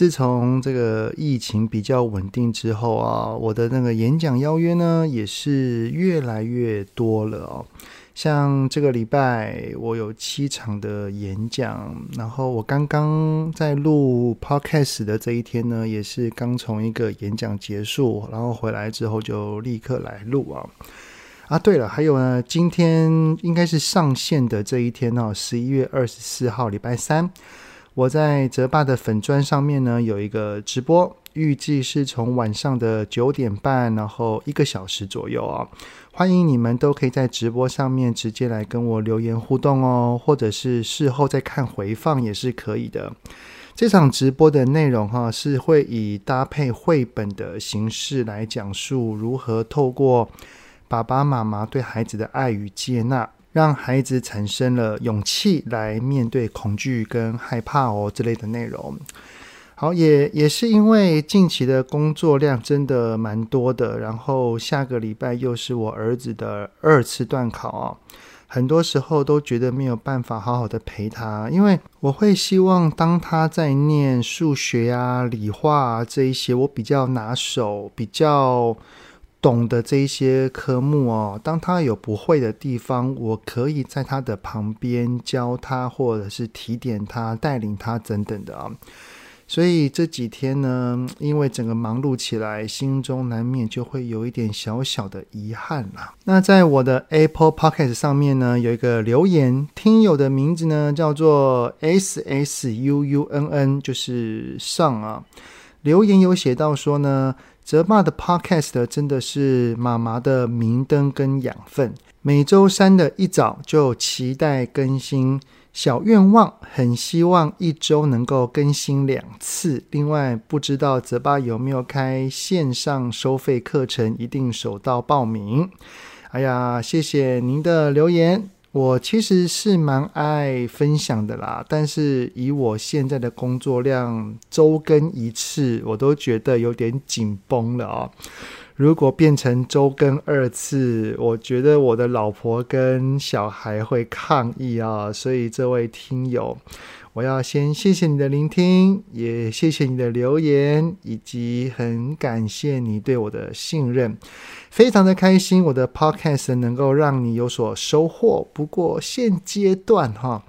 自从这个疫情比较稳定之后啊，我的那个演讲邀约呢也是越来越多了哦。像这个礼拜，我有七场的演讲，然后我刚刚在录 podcast 的这一天呢，也是刚从一个演讲结束，然后回来之后就立刻来录啊。啊，对了，还有呢，今天应该是上线的这一天哦，十一月二十四号，礼拜三，我在泽爸的粉砖上面呢有一个直播。预计是从晚上的九点半，然后一个小时左右啊。欢迎你们都可以在直播上面直接来跟我留言互动哦，或者是事后再看回放也是可以的。这场直播的内容哈，是会以搭配绘本的形式来讲述如何透过爸爸妈妈对孩子的爱与接纳，让孩子产生了勇气来面对恐惧跟害怕哦之类的内容。好，也也是因为近期的工作量真的蛮多的，然后下个礼拜又是我儿子的二次段考啊，很多时候都觉得没有办法好好的陪他，因为我会希望当他在念数学啊、理化啊这一些我比较拿手、比较懂得这一些科目哦，当他有不会的地方，我可以在他的旁边教他，或者是提点他、带领他等等的啊。所以这几天呢，因为整个忙碌起来，心中难免就会有一点小小的遗憾啦。那在我的 Apple Podcast 上面呢，有一个留言，听友的名字呢叫做 S S U U N N，就是上啊。留言有写到说呢，泽爸的 Podcast 真的是妈妈的明灯跟养分，每周三的一早就期待更新。小愿望，很希望一周能够更新两次。另外，不知道泽爸有没有开线上收费课程，一定手到报名。哎呀，谢谢您的留言。我其实是蛮爱分享的啦，但是以我现在的工作量，周更一次，我都觉得有点紧绷了啊、哦。如果变成周更二次，我觉得我的老婆跟小孩会抗议啊！所以这位听友，我要先谢谢你的聆听，也谢谢你的留言，以及很感谢你对我的信任，非常的开心，我的 Podcast 能够让你有所收获。不过现阶段哈，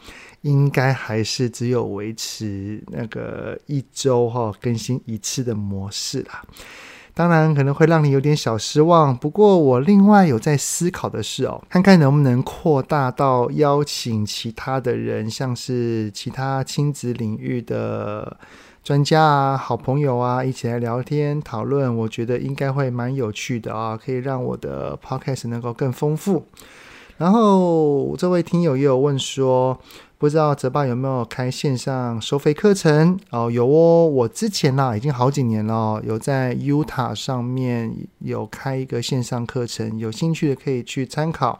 应该还是只有维持那个一周哈更新一次的模式啦。当然可能会让你有点小失望，不过我另外有在思考的是哦，看看能不能扩大到邀请其他的人，像是其他亲子领域的专家啊、好朋友啊，一起来聊天讨论，我觉得应该会蛮有趣的啊，可以让我的 podcast 能够更丰富。然后这位听友也有问说，不知道泽爸有没有开线上收费课程？哦，有哦，我之前呢、已经好几年了，有在 U 塔上面有开一个线上课程，有兴趣的可以去参考。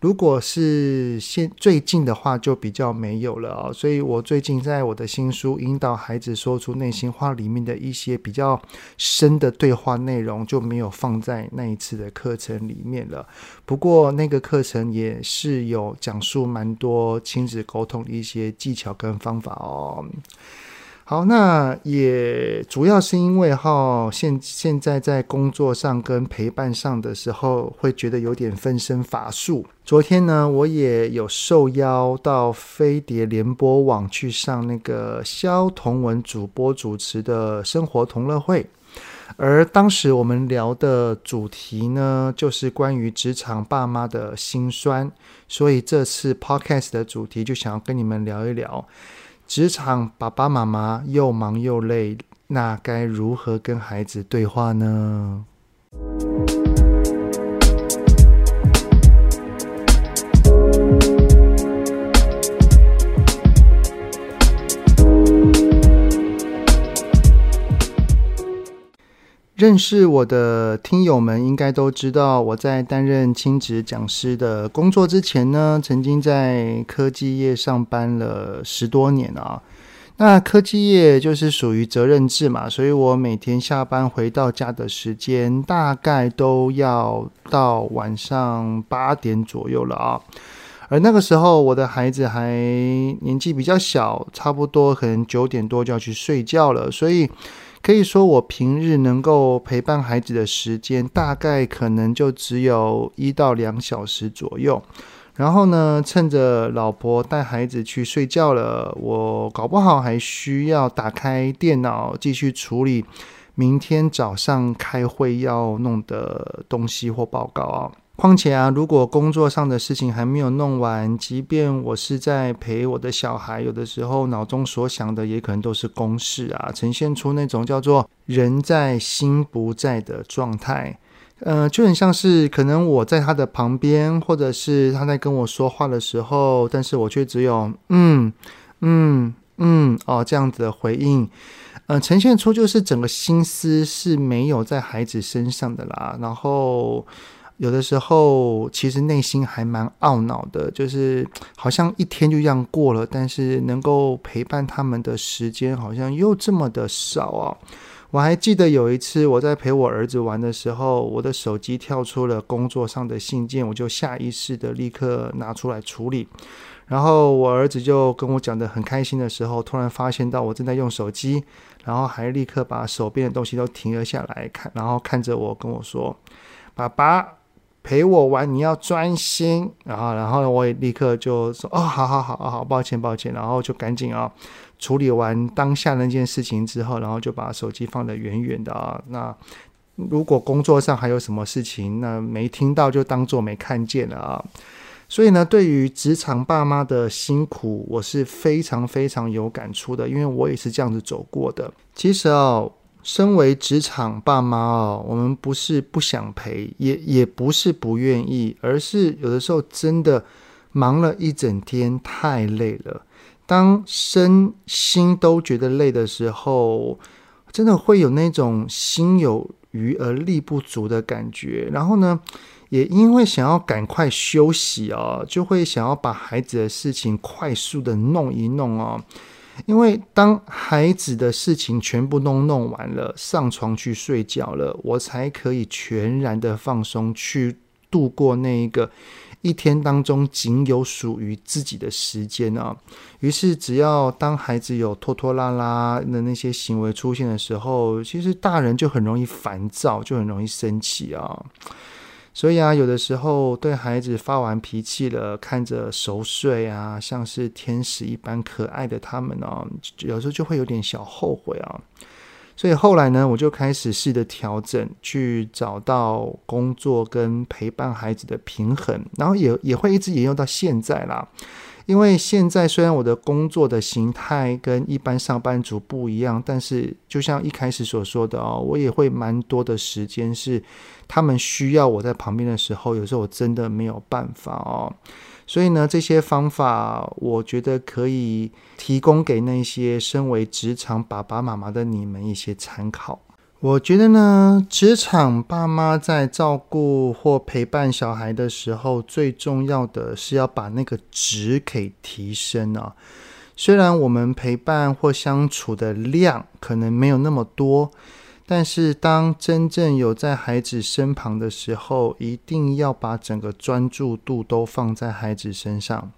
如果是现最近的话，就比较没有了啊、所以我最近在我的新书《引导孩子说出内心话》里面的一些比较深的对话内容，就没有放在那一次的课程里面了。不过那个课程也是有讲述蛮多亲子沟通的一些技巧跟方法哦。好，那也主要是因为哈，现现在在工作上跟陪伴上的时候，会觉得有点分身乏术。昨天呢，我也有受邀到飞碟联播网去上那个萧彤文主播主持的生活同乐会，而当时我们聊的主题呢，就是关于职场爸妈的辛酸，所以这次 Podcast 的主题就想要跟你们聊一聊。职场爸爸妈妈又忙又累，那该如何跟孩子对话呢？认识我的听友们应该都知道，我在担任亲职讲师的工作之前呢，曾经在科技业上班了十多年啊。那科技业就是属于责任制嘛，所以我每天下班回到家的时间大概都要到晚上八点左右了啊。而那个时候，我的孩子还年纪比较小，差不多可能九点多就要去睡觉了，所以可以说我平日能够陪伴孩子的时间，大概可能就只有一到两小时左右。然后呢，趁着老婆带孩子去睡觉了，我搞不好还需要打开电脑继续处理明天早上开会要弄的东西或报告啊。况且啊，如果工作上的事情还没有弄完，即便我是在陪我的小孩，有的时候脑中所想的也可能都是公事啊，呈现出那种叫做人在心不在的状态。呃，就很像是可能我在他的旁边，或者是他在跟我说话的时候，但是我却只有嗯嗯嗯哦这样子的回应，呃，呈现出就是整个心思是没有在孩子身上的啦，然后。有的时候，其实内心还蛮懊恼的，就是好像一天就这样过了，但是能够陪伴他们的时间好像又这么的少啊。我还记得有一次我在陪我儿子玩的时候，我的手机跳出了工作上的信件，我就下意识的立刻拿出来处理。然后我儿子就跟我讲得很开心的时候，突然发现到我正在用手机，然后还立刻把手边的东西都停了下来看，然后看着我跟我说：“爸爸。”陪我玩，你要专心。然后，然后我也立刻就说：“哦，好好好，好，抱歉，抱歉。”然后就赶紧啊，处理完当下那件事情之后，然后就把手机放得远远的啊。那如果工作上还有什么事情，那没听到就当做没看见了啊。所以呢，对于职场爸妈的辛苦，我是非常非常有感触的，因为我也是这样子走过的。其实哦。身为职场爸妈哦，我们不是不想陪，也也不是不愿意，而是有的时候真的忙了一整天，太累了。当身心都觉得累的时候，真的会有那种心有余而力不足的感觉。然后呢，也因为想要赶快休息哦，就会想要把孩子的事情快速的弄一弄哦。因为当孩子的事情全部都弄完了，上床去睡觉了，我才可以全然的放松，去度过那一个一天当中仅有属于自己的时间啊。于是，只要当孩子有拖拖拉拉的那些行为出现的时候，其实大人就很容易烦躁，就很容易生气啊。所以啊，有的时候对孩子发完脾气了，看着熟睡啊，像是天使一般可爱的他们呢，有时候就会有点小后悔啊。所以后来呢，我就开始试着调整，去找到工作跟陪伴孩子的平衡，然后也也会一直沿用到现在啦。因为现在虽然我的工作的形态跟一般上班族不一样，但是就像一开始所说的哦，我也会蛮多的时间是他们需要我在旁边的时候，有时候我真的没有办法哦。所以呢，这些方法我觉得可以提供给那些身为职场爸爸妈妈的你们一些参考。我觉得呢，职场爸妈在照顾或陪伴小孩的时候，最重要的是要把那个值给提升啊。虽然我们陪伴或相处的量可能没有那么多，但是当真正有在孩子身旁的时候，一定要把整个专注度都放在孩子身上。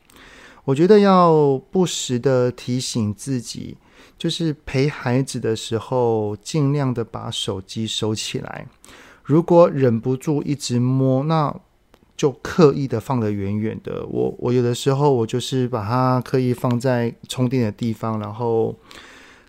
我觉得要不时的提醒自己。就是陪孩子的时候，尽量的把手机收起来。如果忍不住一直摸，那就刻意的放得远远的。我我有的时候我就是把它刻意放在充电的地方，然后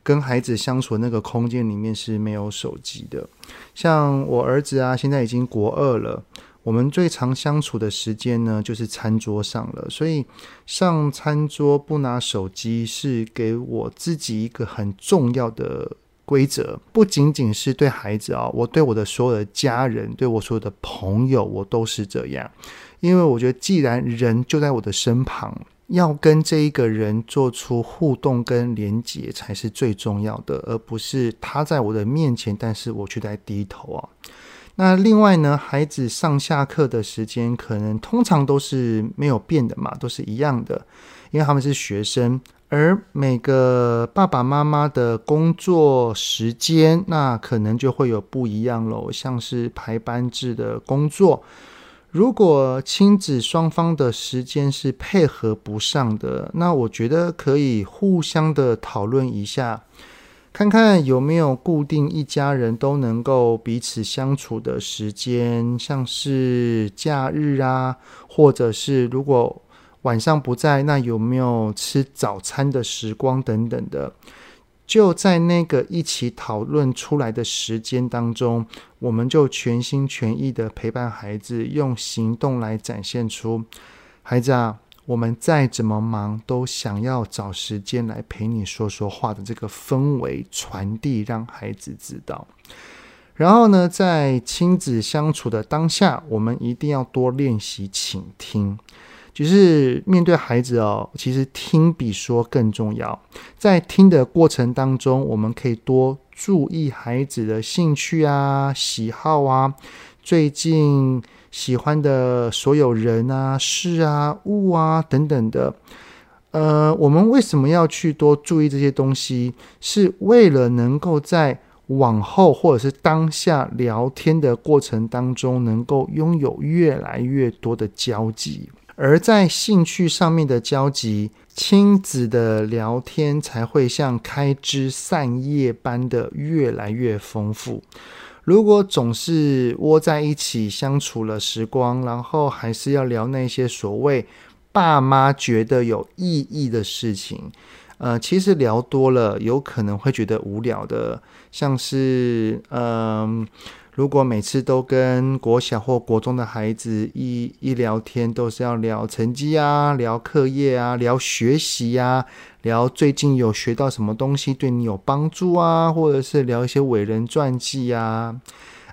跟孩子相处的那个空间里面是没有手机的。像我儿子啊，现在已经国二了。我们最常相处的时间呢，就是餐桌上了。所以上餐桌不拿手机，是给我自己一个很重要的规则。不仅仅是对孩子啊，我对我的所有的家人，对我所有的朋友，我都是这样。因为我觉得，既然人就在我的身旁，要跟这一个人做出互动跟连接才是最重要的，而不是他在我的面前，但是我却在低头啊。那另外呢，孩子上下课的时间可能通常都是没有变的嘛，都是一样的，因为他们是学生。而每个爸爸妈妈的工作时间，那可能就会有不一样喽。像是排班制的工作，如果亲子双方的时间是配合不上的，那我觉得可以互相的讨论一下，看看有没有固定一家人都能够彼此相处的时间，像是假日啊，或者是如果。晚上不在，那有没有吃早餐的时光等等的？就在那个一起讨论出来的时间当中，我们就全心全意的陪伴孩子，用行动来展现出，孩子啊，我们再怎么忙，都想要找时间来陪你说说话的这个氛围传递，让孩子知道。然后呢，在亲子相处的当下，我们一定要多练习倾听。就是面对孩子哦，其实听比说更重要。在听的过程当中，我们可以多注意孩子的兴趣啊、喜好啊、最近喜欢的所有人啊、事啊、物啊等等的。呃，我们为什么要去多注意这些东西？是为了能够在往后或者是当下聊天的过程当中，能够拥有越来越多的交集。而在兴趣上面的交集，亲子的聊天才会像开枝散叶般的越来越丰富。如果总是窝在一起相处了时光，然后还是要聊那些所谓爸妈觉得有意义的事情，呃，其实聊多了有可能会觉得无聊的，像是嗯。如果每次都跟国小或国中的孩子一一聊天，都是要聊成绩啊，聊课业啊，聊学习啊，聊最近有学到什么东西对你有帮助啊，或者是聊一些伟人传记啊，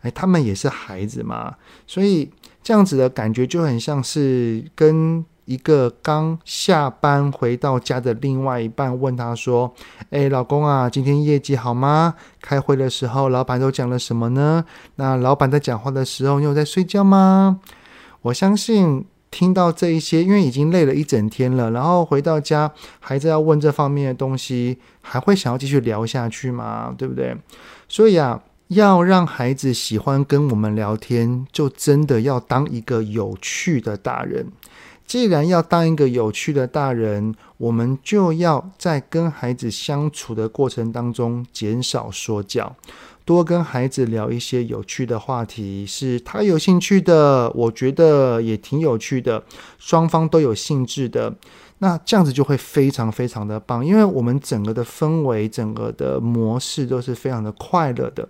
哎，他们也是孩子嘛，所以这样子的感觉就很像是跟。一个刚下班回到家的另外一半问他说：“哎，老公啊，今天业绩好吗？开会的时候，老板都讲了什么呢？那老板在讲话的时候，你有在睡觉吗？”我相信听到这一些，因为已经累了一整天了，然后回到家，孩子要问这方面的东西，还会想要继续聊下去吗？对不对？所以啊，要让孩子喜欢跟我们聊天，就真的要当一个有趣的大人。既然要当一个有趣的大人，我们就要在跟孩子相处的过程当中减少说教，多跟孩子聊一些有趣的话题，是他有兴趣的，我觉得也挺有趣的，双方都有兴致的，那这样子就会非常非常的棒，因为我们整个的氛围、整个的模式都是非常的快乐的，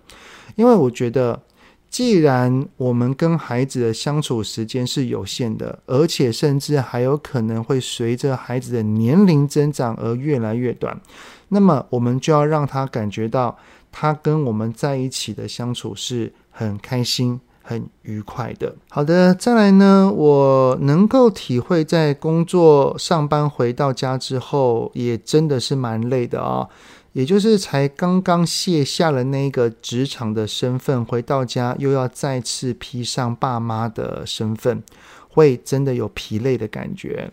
因为我觉得。既然我们跟孩子的相处时间是有限的，而且甚至还有可能会随着孩子的年龄增长而越来越短，那么我们就要让他感觉到，他跟我们在一起的相处是很开心、很愉快的。好的，再来呢，我能够体会在工作上班回到家之后，也真的是蛮累的啊、也就是才刚刚卸下了那个职场的身份，回到家又要再次披上爸妈的身份，会真的有疲累的感觉。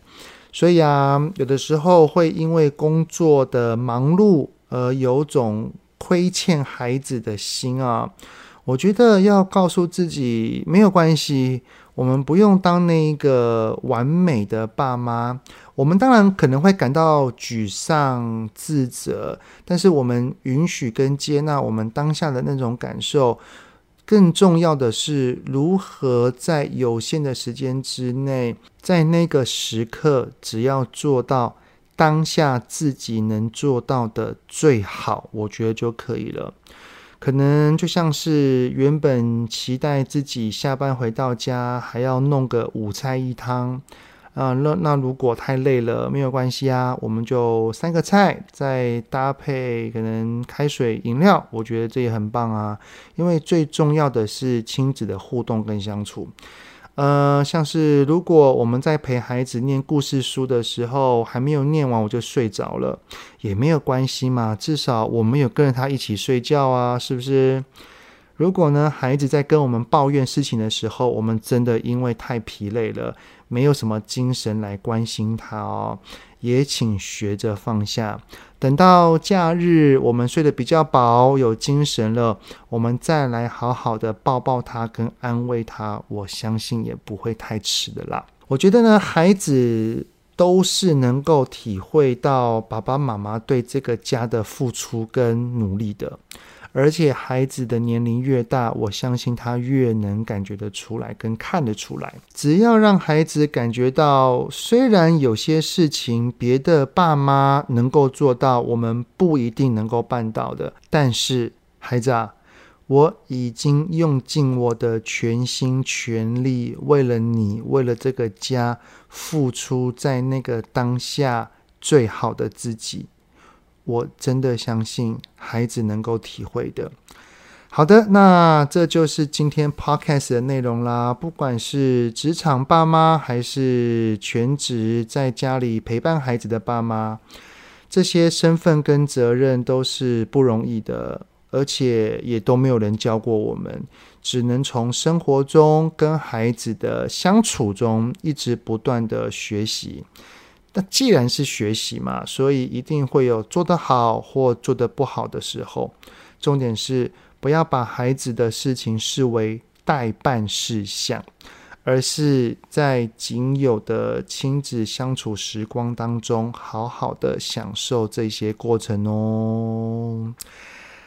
所以啊，有的时候会因为工作的忙碌而有种亏欠孩子的心啊。我觉得要告诉自己没有关系，我们不用当那一个完美的爸妈。我们当然可能会感到沮丧、自责，但是我们允许跟接纳我们当下的那种感受。更重要的是，如何在有限的时间之内，在那个时刻，只要做到当下自己能做到的最好，我觉得就可以了。可能就像是原本期待自己下班回到家，还要弄个五菜一汤。啊，那那如果太累了，没有关系啊，我们就三个菜，再搭配可能开水、饮料，我觉得这也很棒啊。因为最重要的是亲子的互动跟相处，呃，像是如果我们在陪孩子念故事书的时候，还没有念完我就睡着了，也没有关系嘛，至少我们有跟着他一起睡觉啊，是不是？如果呢，孩子在跟我们抱怨事情的时候，我们真的因为太疲累了，没有什么精神来关心他哦，也请学着放下。等到假日我们睡得比较饱、有精神了，我们再来好好的抱抱他跟安慰他，我相信也不会太迟的啦。我觉得呢，孩子都是能够体会到爸爸妈妈对这个家的付出跟努力的。而且孩子的年龄越大，我相信他越能感觉得出来，跟看得出来。只要让孩子感觉到，虽然有些事情别的爸妈能够做到，我们不一定能够办到的，但是孩子啊，我已经用尽我的全心全力，为了你，为了这个家，付出在那个当下最好的自己。我真的相信孩子能够体会的。好的，那这就是今天 podcast 的内容啦。不管是职场爸妈，还是全职在家里陪伴孩子的爸妈，这些身份跟责任都是不容易的，而且也都没有人教过我们，只能从生活中跟孩子的相处中，一直不断的学习。那既然是学习嘛，所以一定会有做得好或做得不好的时候。重点是不要把孩子的事情视为待办事项，而是在仅有的亲子相处时光当中，好好的享受这些过程哦。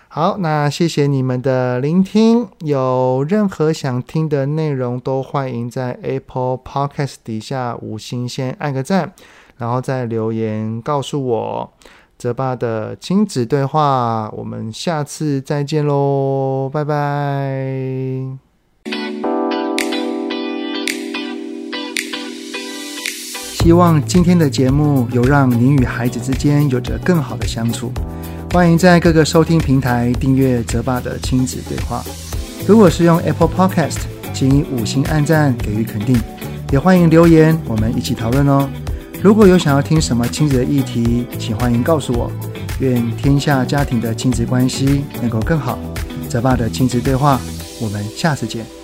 好，那谢谢你们的聆听。有任何想听的内容，都欢迎在 Apple Podcast 底下五星先按个赞。然后再留言告诉我，泽爸的亲子对话，我们下次再见喽，拜拜。希望今天的节目有让您与孩子之间有着更好的相处。欢迎在各个收听平台订阅泽爸的亲子对话。如果是用 Apple Podcast，请五星按赞给予肯定，也欢迎留言，我们一起讨论哦。如果有想要听什么亲子的议题，请欢迎告诉我。愿天下家庭的亲子关系能够更好。泽爸的亲子对话，我们下次见。